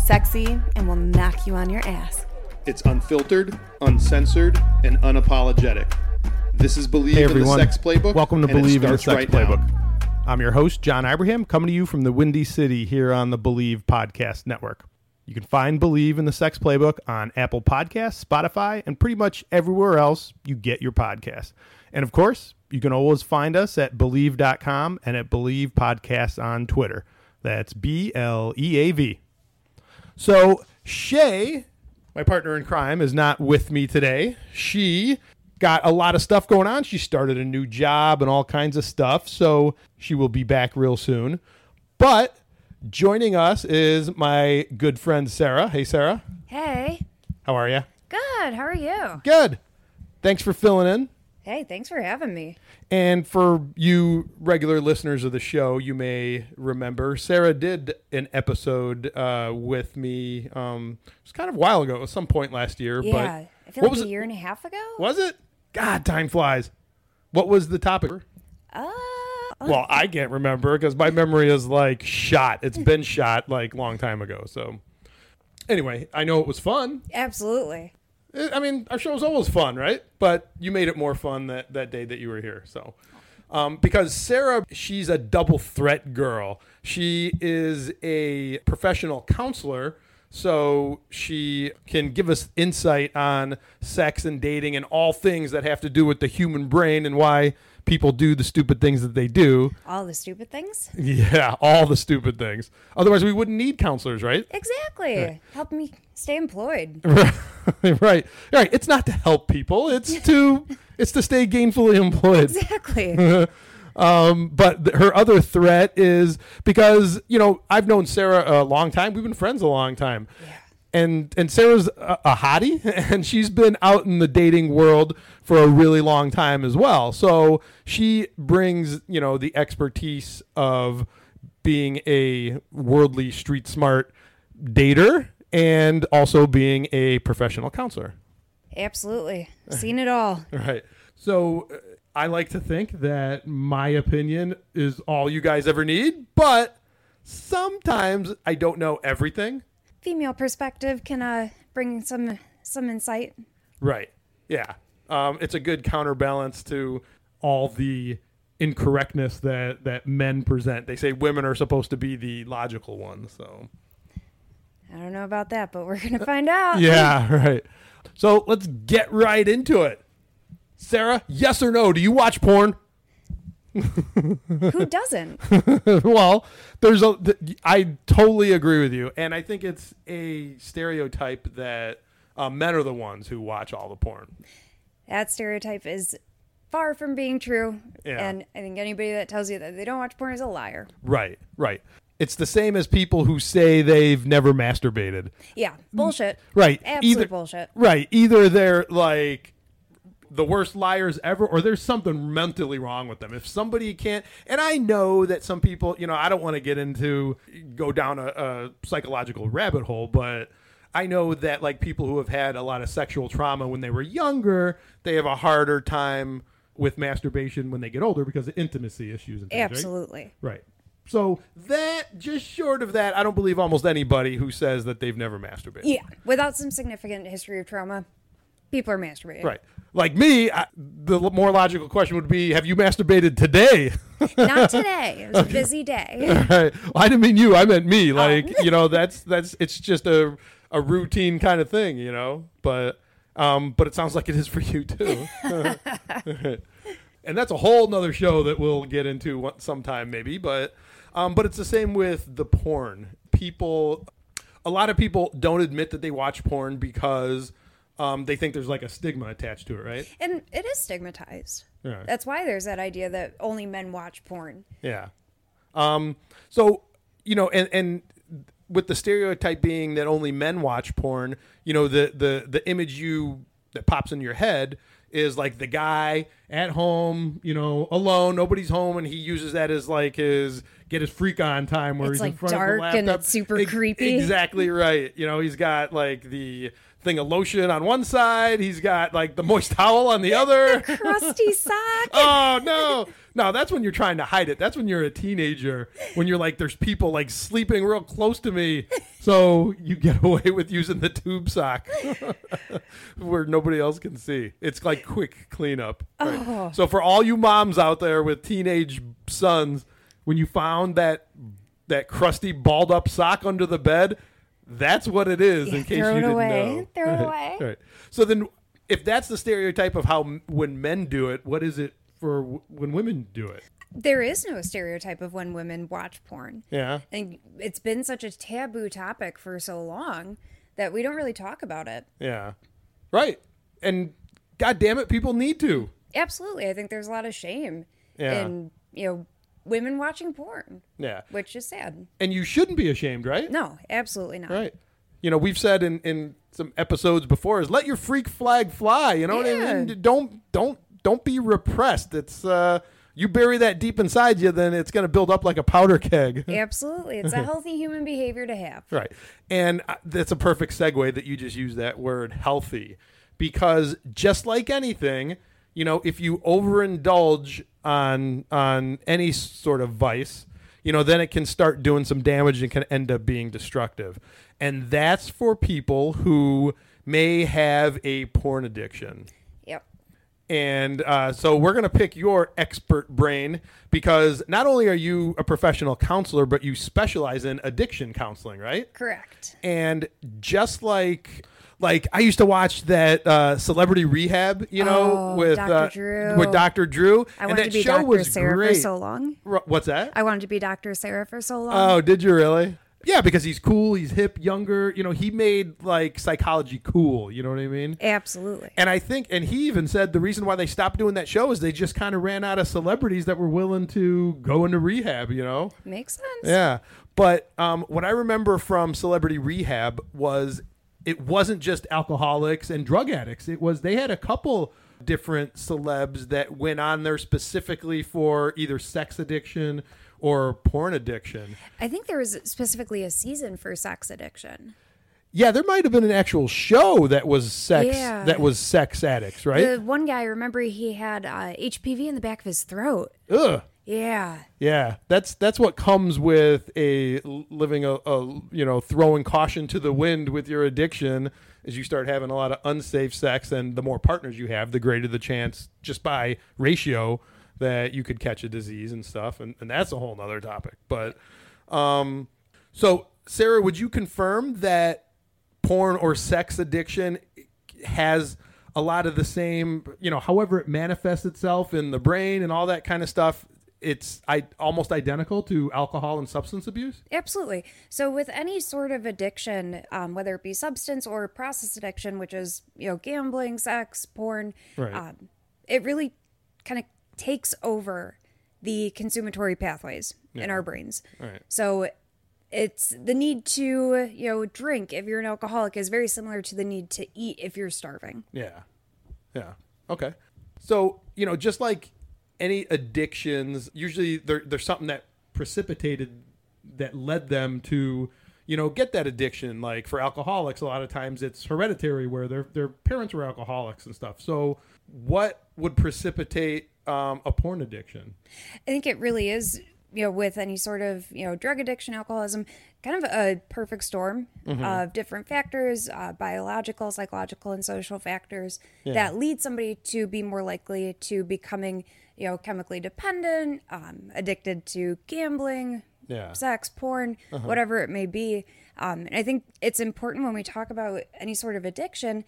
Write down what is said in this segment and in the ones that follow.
sexy, and will knock you on your ass. It's unfiltered, uncensored, and unapologetic. This is Bleav Hey in the Sex Playbook. welcome to and it Bleav in the Sex right now. Playbook. I'm your host John Ibrahim, coming to you from the Windy City here on the Bleav Podcast Network. You can find Bleav in the Sex Playbook on Apple Podcasts, Spotify, and pretty much everywhere else you get your podcasts. And of course, you can always find us at Bleav.com and at Bleav Podcasts on Twitter. That's B L E A V. So Shay, my partner in crime, is not with me today. She got a lot of stuff going on. She started a new job and all kinds of stuff. So she will be back real soon. But joining us is my good friend Sarah. Hey Sarah, Hey, how are you? good. How are you? Good. Thanks for filling in. Hey, thanks for having me. And for you regular listeners of the show, you may remember Sarah did an episode uh, with me. Um, it was kind of a while ago, at some point last year. Yeah, but I feel what like was a it- year and a half ago. Was it? God, time flies. What was the topic? Uh, Well, I can't remember because my memory is like shot. It's been shot like long time ago. So, anyway, I know it was fun. absolutely. I I mean, our show was always fun, right? But you made it more fun that, that day that you were here. So, um, because Sarah, she's a double threat girl. She is a professional counselor. So she can give us insight on sex and dating and all things that have to do with the human brain and why people do the stupid things that they do. All the stupid things. Yeah, all the stupid things. Otherwise, we wouldn't need counselors, right? Exactly. Help me stay employed. right, right. It's not to help people. It's to it's to stay gainfully employed. Exactly. Um, but th- her other threat is because you know I've known Sarah a long time. We've been friends a long time. And and Sarah's a, a hottie, and she's been out in the dating world for a really long time as well. So she brings you know the expertise of being a worldly street smart dater and also being a professional counselor. Absolutely. Seen it all. Right. So uh, I like to think that my opinion is all you guys ever need, but sometimes I don't know everything. Female perspective can uh bring some some insight. Right. Yeah. Um, it's a good counterbalance to all the incorrectness that that men present. They say women are supposed to be the logical ones. So I don't know about that, but we're gonna find out. yeah, right. So let's get right into it. Sarah, yes or no? Do you watch porn? Who doesn't? well, there's a. th- I totally agree with you, and I think it's a stereotype that uh, men are the ones who watch all the porn. That stereotype is far from being true. Yeah. And I think anybody that tells you that they don't watch porn is a liar. Right, right. It's the same as people who say they've never masturbated. Yeah. Bullshit. Right. Absolute either, bullshit. Right. Either they're like the worst liars ever or there's something mentally wrong with them. If somebody can't and I know that some people, you know, I don't want to get into go down a, a psychological rabbit hole, but I know that like people who have had a lot of sexual trauma when they were younger, they have a harder time with masturbation when they get older because of intimacy issues and things, right? Absolutely. Right. So that just short of that, I don't believe almost anybody who says that they've never masturbated. Yeah, without some significant history of trauma, people are masturbating. Right. Like me, I, the more logical question would be, have you masturbated today? Not today. It was a busy day. right. Well, I didn't mean you. I meant me. Like, you know, that's that's it's just a a routine kind of thing, you know. But um, but it sounds like it is for you too. and that's a whole nother show that we'll get into sometime maybe. But um, but it's the same with the porn. People, a lot of people don't admit that they watch porn because um, they think there's like a stigma attached to it, right? And it is stigmatized. Yeah. That's why there's that idea that only men watch porn. Yeah. Um, so you know, and and with the stereotype being that only men watch porn, you know, the the the image you that pops in your head is like the guy at home, you know, alone, nobody's home, and he uses that as like his get his freak on time where It's, he's in front dark of the and laptop. it's super Ex- creepy. Exactly right. You know, he's got like the thing of lotion on one side, he's got like the moist towel on the other. Crusty sock. oh no no that's when you're trying to hide it that's when you're a teenager when you're like there's people like sleeping real close to me so you get away with using the tube sock where nobody else can see it's like quick cleanup right? Oh. so for all you moms out there with teenage sons when you found that that crusty balled up sock under the bed that's what it is in Yeah, case throw you it didn't away. know Throw it away. right. So then, if that's the stereotype of how m- when men do it, what is it for w- when women do it? There is no stereotype of when women watch porn. Yeah. And it's been such a taboo topic for so long that we don't really talk about it. Yeah. Right. And God damn it, people need to. Absolutely. I think there's a lot of shame Yeah. in, you know, women watching porn, Yeah. which is sad. And you shouldn't be ashamed, right? No, absolutely not. Right. You know, we've said in, in some episodes before is let your freak flag fly. You know what I Yeah. mean? Don't don't don't be repressed. It's uh you bury that deep inside you, then it's going to build up like a powder keg. Absolutely. It's a healthy human behavior to have. Right. And uh, that's a perfect segue that you just used that word healthy because just like anything, you know, if you overindulge on on any sort of vice, you know, then it can start doing some damage and can end up being destructive. And that's for people who may have a porn addiction. Yep. And uh, so we're going to pick your expert brain because not only are you a professional counselor, but you specialize in addiction counseling, right? Correct. And just like like I used to watch that uh, Celebrity Rehab, you know, Oh, with Dr. uh, Drew. with Dr. Drew, I and wanted that to be show Dr. was Sarah great. for so long. R- What's that? I wanted to be Dr. Sarah for so long. Oh, did you really? Yeah, because he's cool, he's hip, younger. You know, he made like psychology cool. You know what I mean? Absolutely. And I think, and he even said the reason why they stopped doing that show is they just kind of ran out of celebrities that were willing to go into rehab, you know? Makes sense. Yeah. But um, what I remember from Celebrity Rehab was it wasn't just alcoholics and drug addicts. It was, they had a couple different celebs that went on there specifically for either sex addiction or porn addiction. I think there was specifically a season for sex addiction. Yeah, there might have been an actual show that was sex Yeah. that was sex addicts, right? The one guy, I remember he had uh, HPV in the back of his throat. Ugh. Yeah. Yeah, that's that's what comes with a living a, a you know throwing caution to the wind with your addiction is you start having a lot of unsafe sex and the more partners you have the greater the chance just by ratio that you could catch a disease and stuff and, and that's a whole nother topic but um so sarah would you confirm that porn or sex addiction has a lot of the same you know however it manifests itself in the brain and all that kind of stuff it's I, almost identical to alcohol and substance abuse Absolutely. So, with any sort of addiction, um, whether it be substance or process addiction, which is you know gambling, sex, porn, Right. um, it really kind of takes over the consummatory pathways in our brains. Right. So, it's the need to you know drink if you're an alcoholic is very similar to the need to eat if you're starving. yeah yeah okay so you know just like any addictions usually there, there's something that precipitated that led them to you know get that addiction. Like for alcoholics a lot of times it's hereditary where their their parents were alcoholics and stuff. So what would precipitate um, a porn addiction? I think it really is, you know, with any sort of, you know, drug addiction, alcoholism, kind of a perfect storm of different factors, uh, biological, psychological, and social factors that lead somebody to be more likely to becoming, you know, chemically dependent, um, addicted to gambling, Yeah. sex, porn, whatever it may be. Um, and I think it's important when we talk about any sort of addiction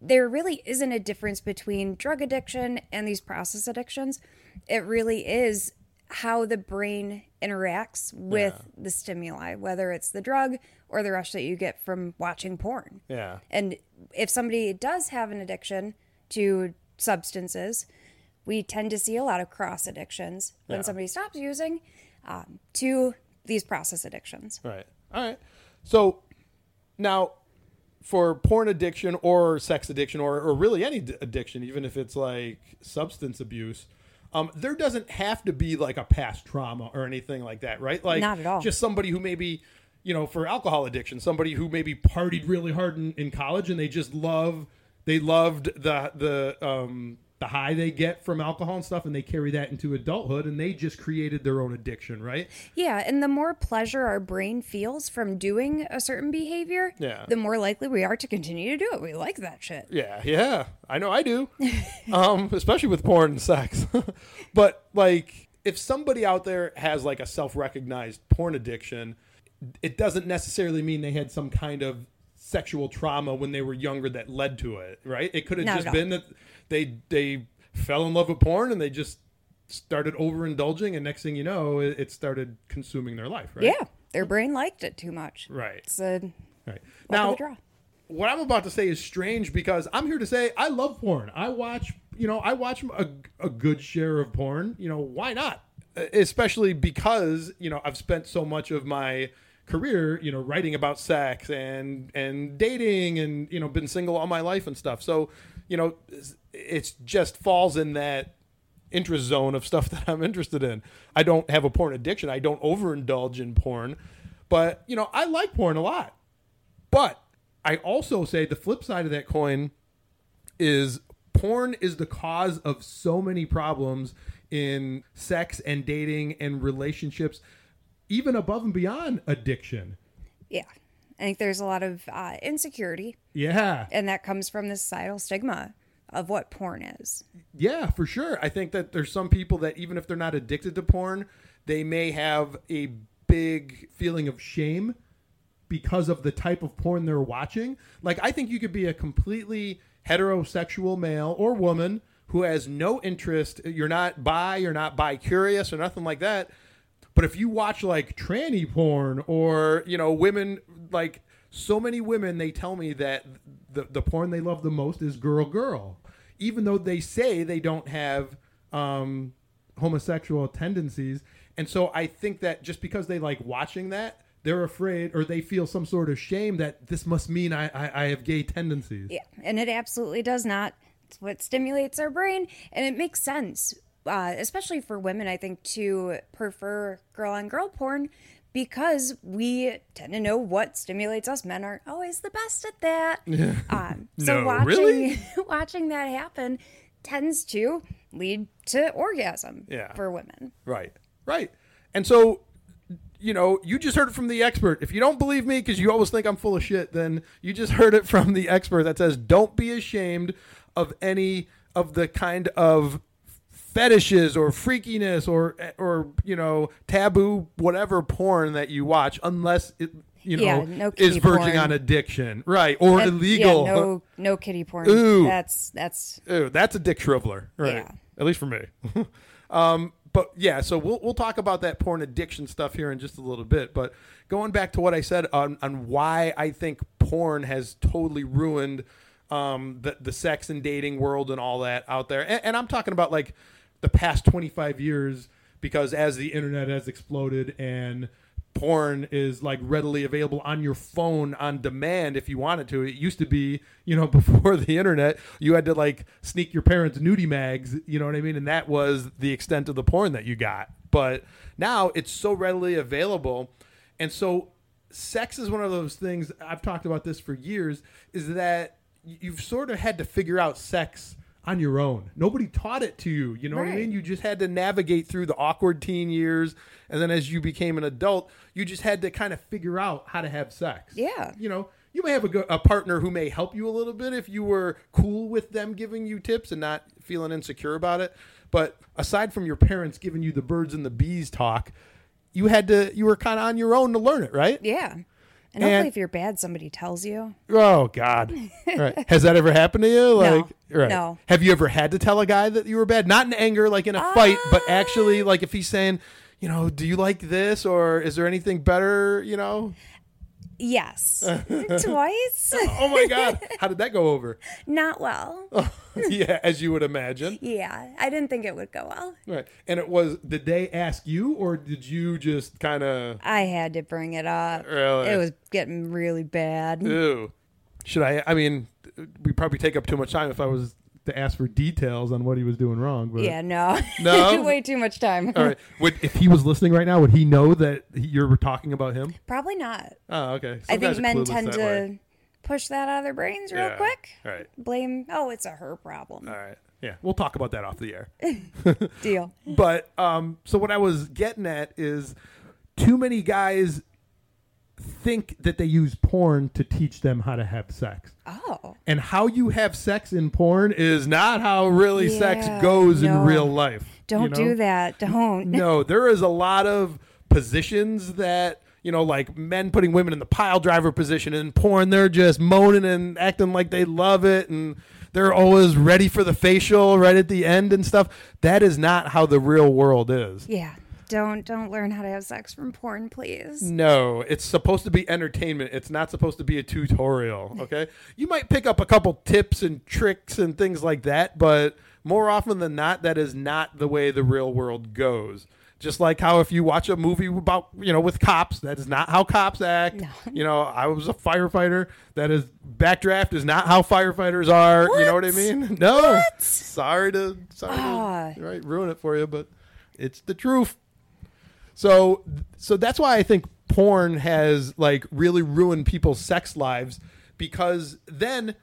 there really isn't a difference between drug addiction and these process addictions. It really is how the brain interacts with the stimuli, whether it's the drug or the rush that you get from watching porn. yeah And if somebody does have an addiction to substances, we tend to see a lot of cross addictions when Yeah. somebody stops using um, to these process addictions. Right. All right. So now, for porn addiction or sex addiction or, or really any d- addiction, even if it's like substance abuse, um, there doesn't have to be like a past trauma or anything like that, right? Like Not at all. Just somebody who maybe, you know, for alcohol addiction, somebody who maybe partied really hard in, in college and they just love, they loved the the um, the high they get from alcohol and stuff, and they carry that into adulthood, and they just created their own addiction, right? Yeah, and the more pleasure our brain feels from doing a certain behavior, Yeah. the more likely we are to continue to do it. We like that shit. Yeah, yeah, I know I do. um, especially with porn and sex. but like, if somebody out there has like a self-recognized porn addiction, it doesn't necessarily mean they had some kind of sexual trauma when they were younger that led to it, right? It could have just been that they they fell in love with porn and they just started overindulging, and next thing you know, it, it started consuming their life, right? Yeah, their brain liked it too much. Right. A Right. Now, draw. what I'm about to say is strange because I'm here to say I love porn. I watch, you know, I watch a, a good share of porn. You know, why not? Especially because you know I've spent so much of my career, you know, writing about sex and and dating and you know been single all my life and stuff. So, you know, it's- it's just falls in that interest zone of stuff that I'm interested in. I don't have a porn addiction. I don't overindulge in porn, but you know, I like porn a lot. But I also say the flip side of that coin is porn is the cause of so many problems in sex and dating and relationships, even above and beyond addiction. Yeah. I think there's a lot of uh, insecurity, Yeah. and that comes from the societal stigma of what porn is. Yeah, for sure. I think that there's some people that even if they're not addicted to porn, they may have a big feeling of shame because of the type of porn they're watching. Like I think you could be a completely heterosexual male or woman who has no interest, you're not bi, you're not bi curious or nothing like that. But if you watch like tranny porn or, you know, women like so many women they tell me that the the porn they love the most is girl girl. Even though they say they don't have um homosexual tendencies. And so I think that just because they like watching that, they're afraid or they feel some sort of shame that this must mean I, I, I have gay tendencies. Yeah, and it absolutely does not. It's what stimulates our brain, and it makes sense, uh, especially for women. I think to prefer girl on girl porn because we tend to know what stimulates us. Men aren't always the best at that. Um, so No, watching really? watching that happen tends to lead to orgasm Yeah. for women. Right. Right. And so, you know, you just heard it from the expert. If you don't believe me because you always think I'm full of shit, then you just heard it from the expert that says don't be ashamed of any of the kind of fetishes or freakiness or or you know taboo whatever porn that you watch unless it you know Yeah, no is verging porn. on addiction right or And- illegal Yeah, no, no kitty porn. Ooh. That's that's Ew, that's a dick shriveler, right? Yeah. At least for me. um, but yeah, so we'll we'll talk about that porn addiction stuff here in just a little bit. But going back to what I said on on why I think porn has totally ruined um, the the sex and dating world and all that out there, and, and I'm talking about like the past 25 years because as the internet has exploded and porn is like readily available on your phone on demand if you wanted to. It used to be, you know, before the internet, you had to like sneak your parents' nudie mags, you know what I mean? And that was the extent of the porn that you got. But now it's so readily available. And so sex is one of those things I've talked about this for years is that you've sort of had to figure out sex on your own. Nobody taught it to you. You know what I mean? You just had to navigate through the awkward teen years. And then as you became an adult, you just had to kind of figure out how to have sex. Yeah. You know, you may have a, go- a partner who may help you a little bit if you were cool with them giving you tips and not feeling insecure about it. But aside from your parents giving you the birds and the bees talk, you had to, you were kind of on your own to learn it, right? yeah. And, And- hopefully, if you're bad, somebody tells you. Oh God! right. Has that ever happened to you? Like, right. No. Have you ever had to tell a guy that you were bad? Not in anger, like in a fight, but Ah. actually, like if he's saying, you know, do you like this, or is there anything better? You know, Yes. Twice. Oh my god, how did that go over? Not well. yeah, as you would imagine. Yeah, I didn't think it would go well. Right. And it was did they ask you or did you just kind of I had to bring it up. Really? It was getting really bad. Ew. Should I? I mean, we probably take up too much time if I was to ask for details on what he was doing wrong. But Yeah, no. No? Way too much time. all right. Would if he was listening right now, would he know that he- you're talking about him? Probably not. Oh, okay. I Some guys think men tend to way. push that out of their brains real Yeah. quick. All right. Blame, oh, it's a her problem. All right. Yeah, we'll talk about that off the air. Deal. But um, so what I was getting at is too many guys think that they use porn to teach them how to have sex. Oh. And how you have sex in porn is not how really sex Yeah, goes in real life. Don't you know? do that. Don't. No, there is a lot of positions that you know, like men putting women in the pile driver position in porn. They're just moaning and acting like they love it, and they're always ready for the facial right at the end and stuff. That is not how the real world is. Yeah. Don't don't learn how to have sex from porn, please. No, it's supposed to be entertainment. It's not supposed to be a tutorial. Okay, you might pick up a couple tips and tricks and things like that, but more often than not, that is not the way the real world goes. Just like how if you watch a movie about you know with cops, that is not how cops act. You know, I was a firefighter. That is backdraft is not how firefighters are. You know what I mean? No. Sorry to sorry Ah. to right ruin it for you, but it's the truth. So so that's why I think porn has like really ruined people's sex lives because then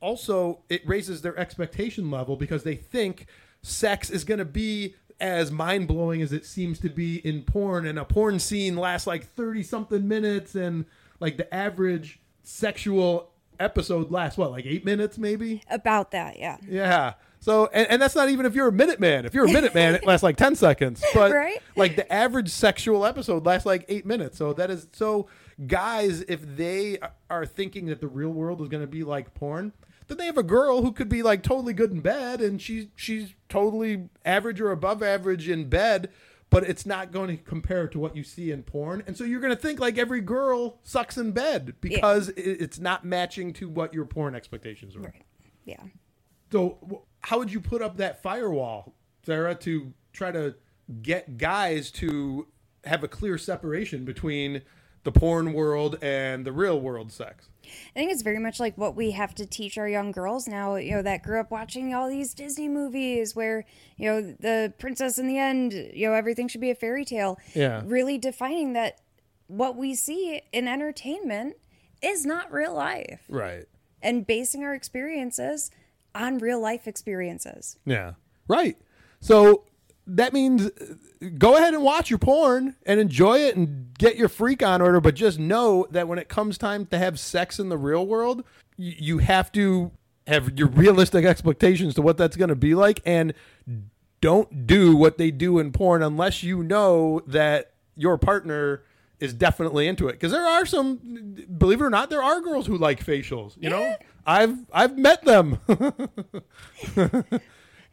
also it raises their expectation level because they think sex is going to be as mind-blowing as it seems to be in porn and a porn scene lasts like 30 something minutes and like the average sexual episode lasts what like 8 minutes maybe About that, yeah. yeah. So, and, and that's not even if you're a minute man. If you're a minute man, it lasts like 10 seconds. But Right? like the average sexual episode lasts like eight minutes. So that is, so guys, if they are thinking that the real world is going to be like porn, then they have a girl who could be like totally good in bed and she's, she's totally average or above average in bed, but it's not going to compare to what you see in porn. And so you're going to think like every girl sucks in bed because it, it's not matching to what your porn expectations are. Right. Yeah. So, how would you put up that firewall, Sarah, to try to get guys to have a clear separation between the porn world and the real world sex? I think it's very much like what we have to teach our young girls now, you know, that grew up watching all these Disney movies where, you know, the princess in the end, you know, everything should be a fairy tale. Yeah. Really defining that what we see in entertainment is not real life Right. and basing our experiences on real life experiences. Yeah. Right. So that means uh, go ahead and watch your porn and enjoy it and get your freak on order, but just know that when it comes time to have sex in the real world, you, you have to have your realistic expectations to what that's going to be like and don't do what they do in porn unless you know that your partner is definitely into it because there are some believe it or not there are girls who like facials you know i've i've met them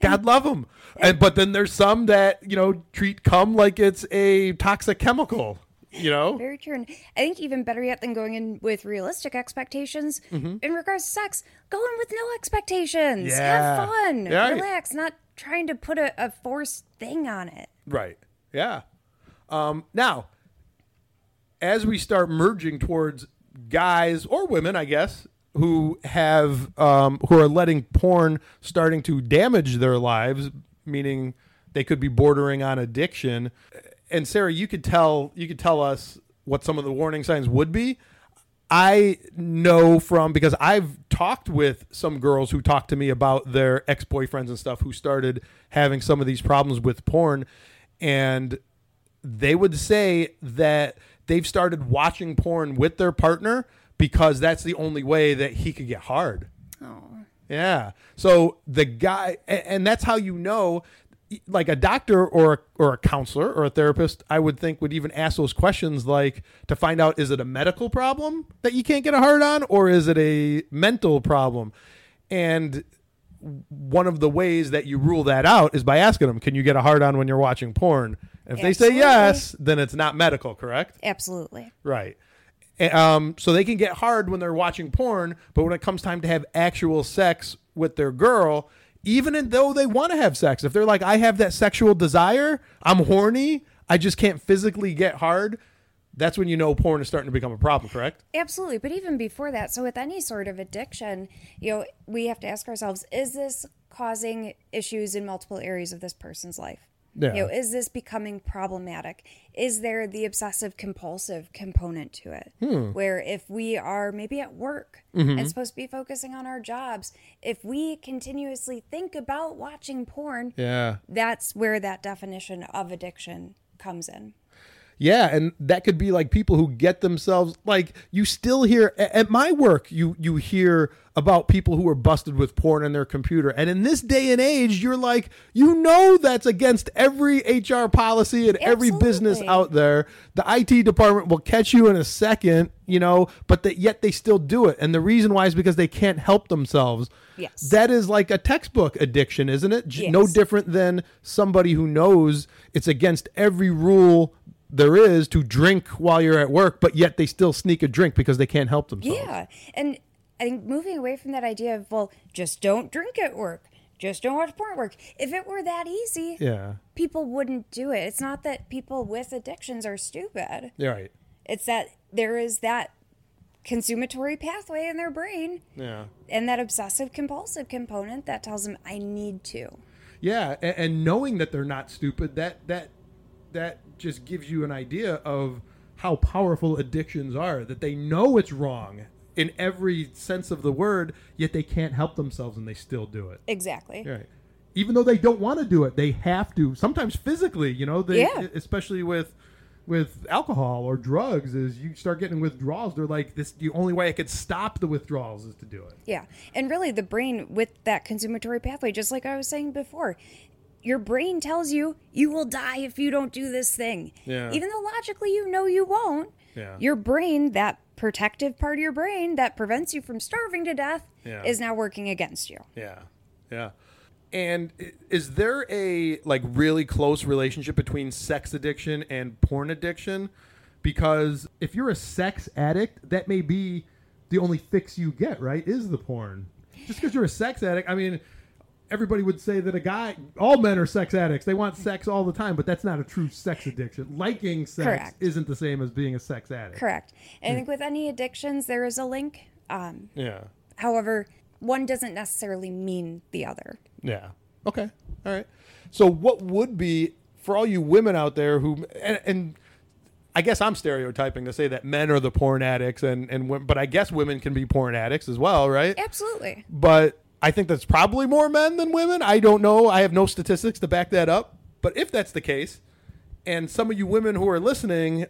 God love them. And but then there's some that you know treat cum like it's a toxic chemical. You know. Very true. And I think even better yet than going in with realistic expectations Mm-hmm. in regards to sex, go in with no expectations. Yeah. Have fun. Yeah. Relax. Not trying to put a, a forced thing on it. Right. Yeah. Um, now, as we start merging towards guys or women, I guess, who have um, who are letting porn starting to damage their lives, meaning they could be bordering on addiction. And Sarah, you could tell you could tell us what some of the warning signs would be. I know from because I've talked with some girls who talked to me about their ex boyfriends and stuff who started having some of these problems with porn, and they would say that they've started watching porn with their partner because that's the only way that he could get hard. Oh. Yeah. So the guy, a- and that's how you know, like a doctor or or a counselor or a therapist, I would think would even ask those questions, like to find out is it a medical problem that you can't get a hard on, or is it a mental problem? And one of the ways that you rule that out is by asking them, "Can you get a hard on when you're watching porn?" If they say yes, then it's not medical, correct? Absolutely. Right. Um, so they can get hard when they're watching porn, but when it comes time to have actual sex with their girl, even though they want to have sex, if they're like, I have that sexual desire, I'm horny, I just can't physically get hard, that's when you know porn is starting to become a problem, correct? Absolutely. But even before that, so with any sort of addiction, you know, we have to ask ourselves is this causing issues in multiple areas of this person's life? Yeah. You know, is this becoming problematic? Is there the obsessive compulsive component to it? Hmm. Where if we are maybe at work mm-hmm. and supposed to be focusing on our jobs, if we continuously think about watching porn, Yeah. that's where that definition of addiction comes in. Yeah, and that could be like people who get themselves like you still hear at my work you you hear about people who are busted with porn on their computer. And in this day and age, you're like, you know that's against every HR policy and every business out there. The IT department will catch you in a second, you know, but that yet they still do it. And the reason why is because they can't help themselves. Yes. That is like a textbook addiction, isn't it? J- No different than somebody who knows it's against every rule there is to drink while you're at work, but yet they still sneak a drink because they can't help themselves. Yeah. And I think moving away from that idea of, well, just don't drink at work, just don't watch porn at work. If it were that easy, Yeah. people wouldn't do it. It's not that people with addictions are stupid, Yeah. Right. it's that there is that consummatory pathway in their brain Yeah. and that obsessive compulsive component that tells them, I need to. Yeah, and, and knowing that they're not stupid, that that that just gives you an idea of how powerful addictions are. That they know it's wrong in every sense of the word, yet they can't help themselves and they still do it. Exactly. Right. Even though they don't want to do it, they have to. Sometimes physically, you know, they, Yeah. especially with with alcohol or drugs, is you start getting withdrawals. They're like, this. The only way I could stop the withdrawals is to do it. Yeah. And really, the brain with that consummatory pathway, just like I was saying before, your brain tells you you will die if you don't do this thing. Yeah. Even though logically you know you won't, Yeah. your brain, that protective part of your brain that prevents you from starving to death, Yeah. is now working against you. Yeah, yeah. And is there a like really close relationship between sex addiction and porn addiction? Because if you're a sex addict, that may be the only fix you get, right? Is the porn? Just because you're a sex addict, I mean, everybody would say that a guy, all men are sex addicts. They want sex all the time, but that's not a true sex addiction. Liking sex Correct. isn't the same as being a sex addict. Correct. And I think with any addictions, there is a link. Um, Yeah. however, one doesn't necessarily mean the other. Yeah. Okay. All right. So, what would be for all you women out there who and, and I guess I'm stereotyping to say that men are the porn addicts and and but I guess women can be porn addicts as well, right? Absolutely. But I think that's probably more men than women. I don't know. I have no statistics to back that up. But if that's the case, and some of you women who are listening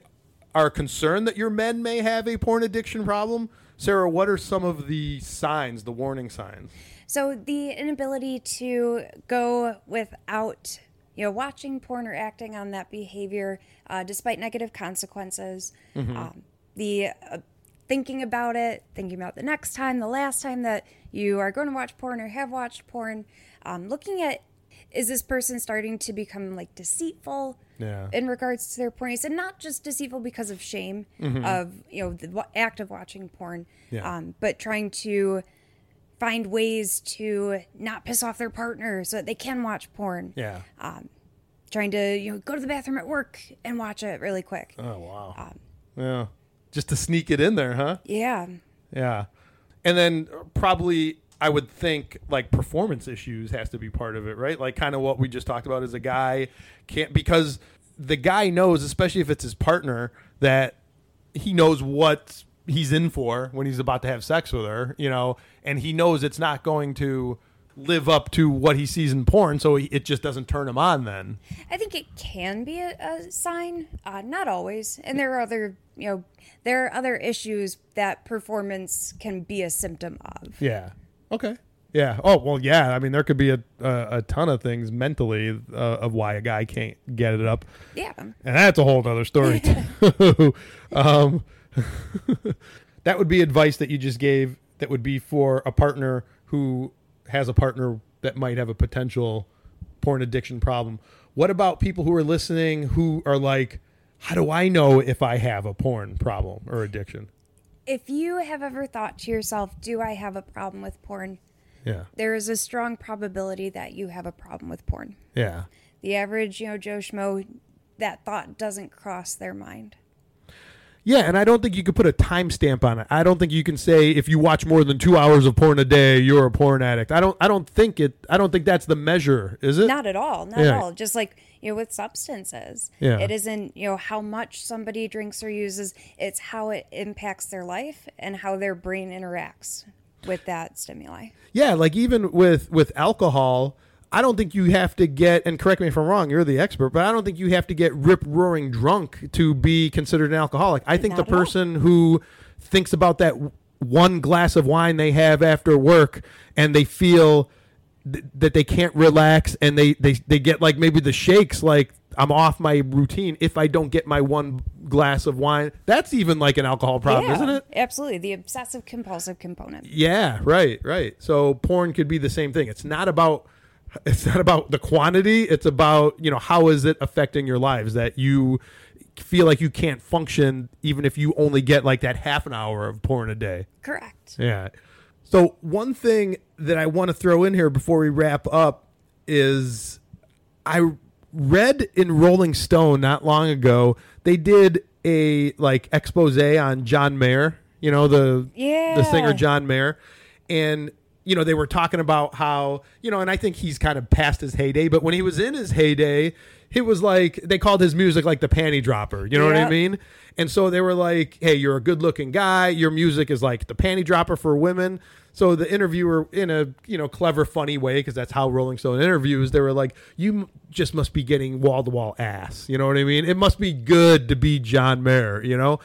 are concerned that your men may have a porn addiction problem, Sarah, what are some of the signs, the warning signs? So the inability to go without, you know, watching porn or acting on that behavior, uh, despite negative consequences, um, the uh, thinking about it, thinking about the next time, the last time that you are going to watch porn or have watched porn, um, looking at is this person starting to become like deceitful Yeah. in regards to their porn use and not just deceitful because of shame of you know the act of watching porn Yeah. um, but trying to find ways to not piss off their partner so that they can watch porn Yeah. trying to you know go to the bathroom at work and watch it really quick Oh wow. yeah. Just to sneak it in there, huh? yeah Yeah. And then probably I would think like performance issues has to be part of it, right? Like kind of what we just talked about as a guy can't because the guy knows, especially if it's his partner, that he knows what he's in for when he's about to have sex with her, you know, and he knows it's not going to live up to what he sees in porn, so he, it just doesn't turn him on then. i think it can be a, a sign uh, not always and there are other you know there are other issues that performance can be a symptom of Yeah. Okay. Yeah. Oh well. Yeah. I mean, there could be a a, a ton of things mentally uh, of why a guy can't get it up, yeah and that's a whole other story. too. um, that would be advice that you just gave. That would be for a partner who has a partner that might have a potential porn addiction problem. What about people who are listening who are like, how do I know if I have a porn problem or addiction? if you have ever thought to yourself, do I have a problem with porn? Yeah. There is a strong probability that you have a problem with porn. Yeah. The average, you know, Joe Schmo, that thought doesn't cross their mind. Yeah, and I don't think you could put a timestamp on it. I don't think you can say if you watch more than two hours of porn a day, you're a porn addict. I don't. I don't think it. I don't think that's the measure, is it? Not at all. Not Yeah. at all. Just like, you know, with substances. Yeah. It isn't, you know, how much somebody drinks or uses, it's how it impacts their life and how their brain interacts with that stimuli. Yeah, like even with with alcohol, I don't think you have to get. And correct me if I'm wrong. You're the expert, but I don't think you have to get rip roaring drunk to be considered an alcoholic. I think Not the person who thinks about that one glass of wine they have after work and they feel th- that they can't relax and they, they they get like maybe the shakes like I'm off my routine if I don't get my one glass of wine. That's even like an alcohol problem, yeah, isn't it? Absolutely. The obsessive compulsive component. Yeah, right, right. So porn could be the same thing. It's not about it's not about the quantity, it's about, you know, how is it affecting your lives that you feel like you can't function even if you only get like that half an hour of porn a day. Correct. Yeah. So one thing that I want to throw in here before we wrap up is I read in Rolling Stone not long ago they did a like expose on John Mayer, you know the yeah. the singer John Mayer, and you know they were talking about how you know, and I think he's kind of past his heyday, but when he was in his heyday, it was like they called his music like the panty dropper. You know what I mean? And so they were like, "Hey, you're a good-looking guy. Your music is like the panty dropper for women." So the interviewer, in a you know clever, funny way, because that's how Rolling Stone interviews, they were like, "You just must be getting wall-to-wall ass." You know what I mean? It must be good to be John Mayer. You know.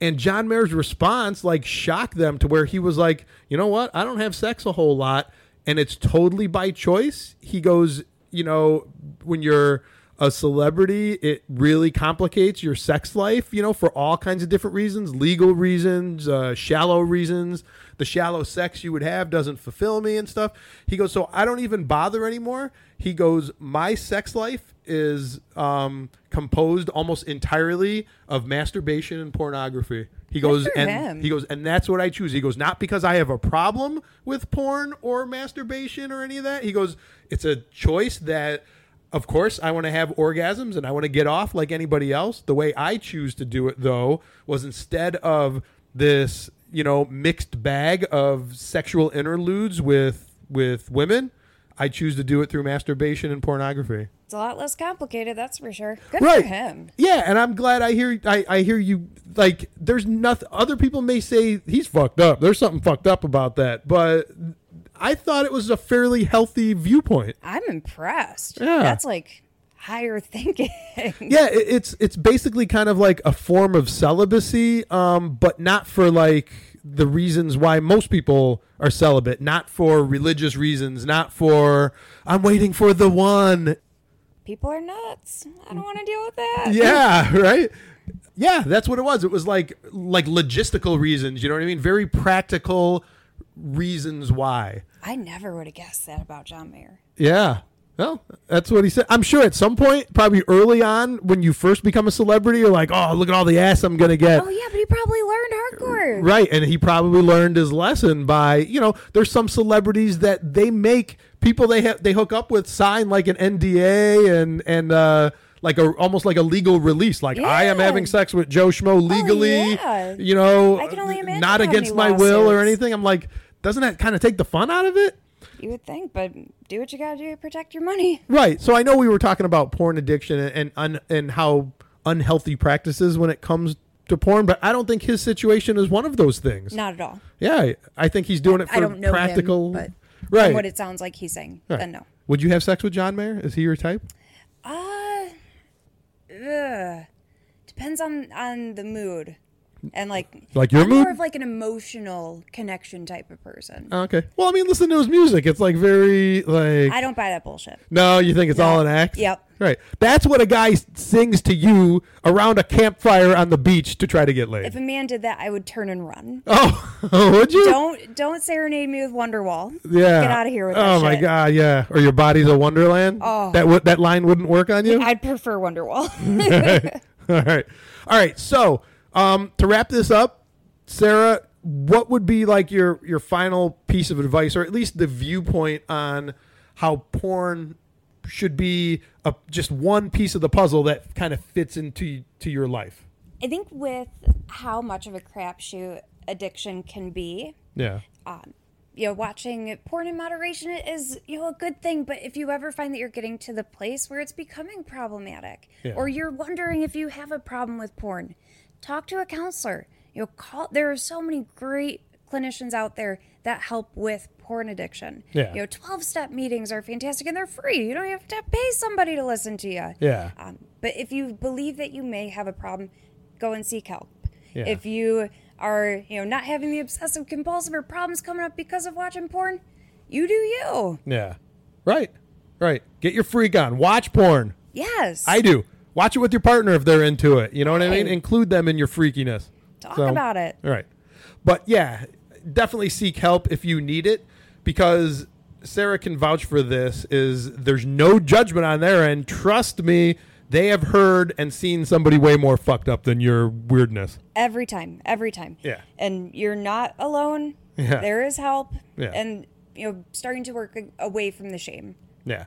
And John Mayer's response like shocked them to where he was like, "You know what? I don't have sex a whole lot, and it's totally by choice." He goes, "You know, when you're a celebrity, it really complicates your sex life, you know, for all kinds of different reasons, legal reasons, uh, shallow reasons. The shallow sex you would have doesn't fulfill me and stuff. He goes, so I don't even bother anymore. He goes, my sex life is um, composed almost entirely of masturbation and pornography. He goes, and him. he goes, and that's what I choose. He goes, not because I have a problem with porn or masturbation or any of that. He goes, it's a choice that of course, I want to have orgasms and I want to get off like anybody else. The way I choose to do it, though, was instead of this, you know, mixed bag of sexual interludes with with women, I choose to do it through masturbation and pornography. It's a lot less complicated, that's for sure. Good right. for him. Yeah, and I'm glad I hear I, I hear you like there's nothing other people may say he's fucked up. There's something fucked up about that, but I thought it was a fairly healthy viewpoint. I'm impressed. Yeah. That's like higher thinking. yeah it, it's it's basically kind of like a form of celibacy um but not for like the reasons why most people are celibate not for religious reasons not for i'm waiting for the one People are nuts. I don't mm. want to deal with that. yeah right yeah that's what it was it was like like logistical reasons you know what i mean very practical reasons why I never would have guessed that about John Mayer. Yeah. Well, that's what he said. I'm sure at some point, probably early on, when you first become a celebrity, you're like, oh, look at all the ass I'm going to get. Oh yeah, but he probably learned hardcore. Right. And he probably learned his lesson by, you know, there's some celebrities that they make people they have they hook up with sign like an NDA and and uh like a almost like a legal release. Like I am having sex with Joe Schmo legally, yeah. you know, I can only not against my many will or anything. I'm like, doesn't that kind of take the fun out of it? You would think, but do what you gotta do to protect your money. Right. So I know we were talking about porn addiction and un, and how unhealthy practices when it comes to porn, but I don't think his situation is one of those things. Not at all. Yeah, I think he's doing it for I don't know practical. him, but right. what it sounds like he's saying, Right. then no. Would you have sex with John Mayer? Is he your type? Uh, ugh. depends on on the mood, and like Like your I'm mood? more of like an emotional connection type of person. Oh, okay. Well, I mean, listen to his music. It's like very like. I don't buy that bullshit. no, you think it's No. all an act? Yep. Right. That's what a guy sings to you around a campfire on the beach to try to get laid. If a man did that, I would turn and run. oh, would you? Don't don't serenade me with Wonderwall. Yeah. Get out of here with Oh my shit. god, yeah. Or your body's a wonderland. Oh. That would that line wouldn't work on you. I'd prefer Wonderwall. All right. All right. So, um, to wrap this up, Sarah, what would be like your your final piece of advice, or at least the viewpoint on how porn should be a, just one piece of the puzzle that kind of fits into to your life? I think with how much of a crapshoot addiction can be, Yeah. you know, watching porn in moderation is, you know, a good thing. But if you ever find that you're getting to the place where it's becoming problematic Yeah. or you're wondering if you have a problem with porn, talk to a counselor. You know, call, there are so many great clinicians out there that help with porn addiction. Yeah. You know, 12 step meetings are fantastic and they're free. You don't have to pay somebody to listen to you. Yeah. Um, but if you believe that you may have a problem, go and seek help. Yeah. If you are, you know, not having the obsessive compulsive or problems coming up because of watching porn, you do you. Yeah. Right. Right. Get your freak on. Watch porn. Yes. I do. Watch it with your partner if they're into it. You know what I mean? Include them in your freakiness. Talk So- about it. All right. But yeah, definitely seek help if you need it because Sarah can vouch for this is there's no judgment on their end. Trust me, they have heard and seen somebody way more fucked up than your weirdness. Every time. Every time. Yeah. And you're not alone. Yeah. There is help. Yeah. And, you know, starting to work away from the shame. Yeah.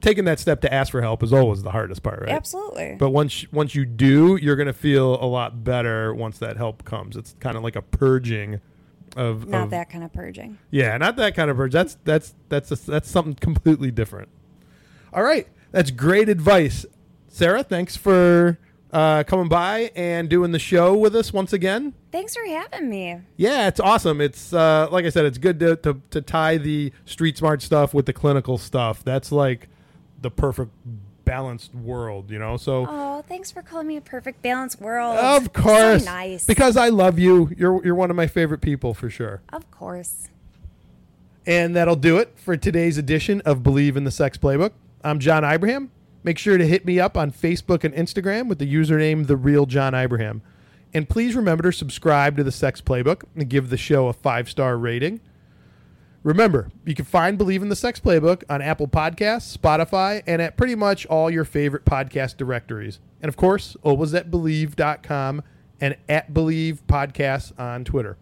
Taking that step to ask for help is always the hardest part, right? Absolutely. But once once you do, you're going to feel a lot better once that help comes. It's kind of like a purging of not of- that kind of purging. Yeah, not that kind of purge. That's that's that's that's something completely different. All right, that's great advice, Sarah. Thanks for uh, coming by and doing the show with us once again. Thanks for having me. Yeah, it's awesome. It's uh, like I said, it's good to, to to tie the street smart stuff with the clinical stuff. That's like the perfect balanced world, you know. So. Oh, thanks for calling me a perfect balanced world. Of course, So nice. because I love you. You're you're one of my favorite people for sure. of course. And that'll do it for today's edition of Bleav in the Sex Playbook. I'm John Ibrahim. Make sure to hit me up on Facebook and Instagram with the username The Real John Ibrahim. And please remember to subscribe to the Sex Playbook and give the show a five star rating. Remember, you can find Bleav in the Sex Playbook on Apple Podcasts, Spotify, and at pretty much all your favorite podcast directories. And of course, always at Bleav.com and at Bleav Podcasts on Twitter.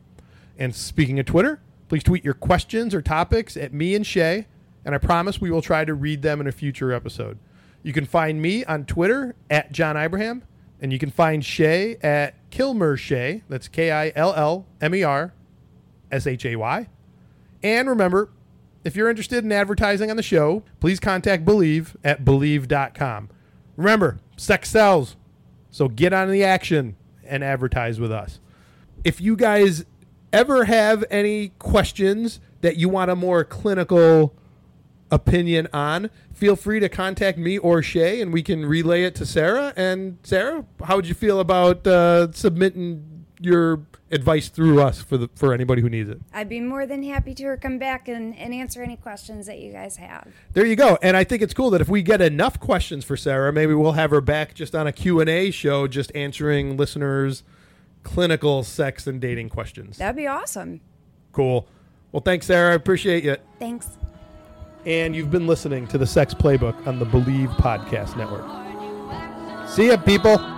And speaking of Twitter, please tweet your questions or topics at me and Shay, and I promise we will try to read them in a future episode. You can find me on Twitter at John Ibrahim, and you can find Shay at Killmer Shay. That's K I L L M E R S H A Y. And remember, if you're interested in advertising on the show, please contact Bleav at Bleav.com. Remember, sex sells. So get on the action and advertise with us. If you guys ever have any questions that you want a more clinical opinion on, feel free to contact me or Shay and we can relay it to Sarah. And Sarah, how would you feel about uh, submitting your advice through us for the for anybody who needs it? I'd be more than happy to come back and, and answer any questions that you guys have. There you go. And I think it's cool that if we get enough questions for Sarah, maybe we'll have her back just on a Q&A show just answering listeners clinical sex and dating questions. That'd be awesome. Cool. Well, thanks Sarah. I appreciate it. Thanks. And you've been listening to the Sex Playbook on the Bleav Podcast Network. See ya, people.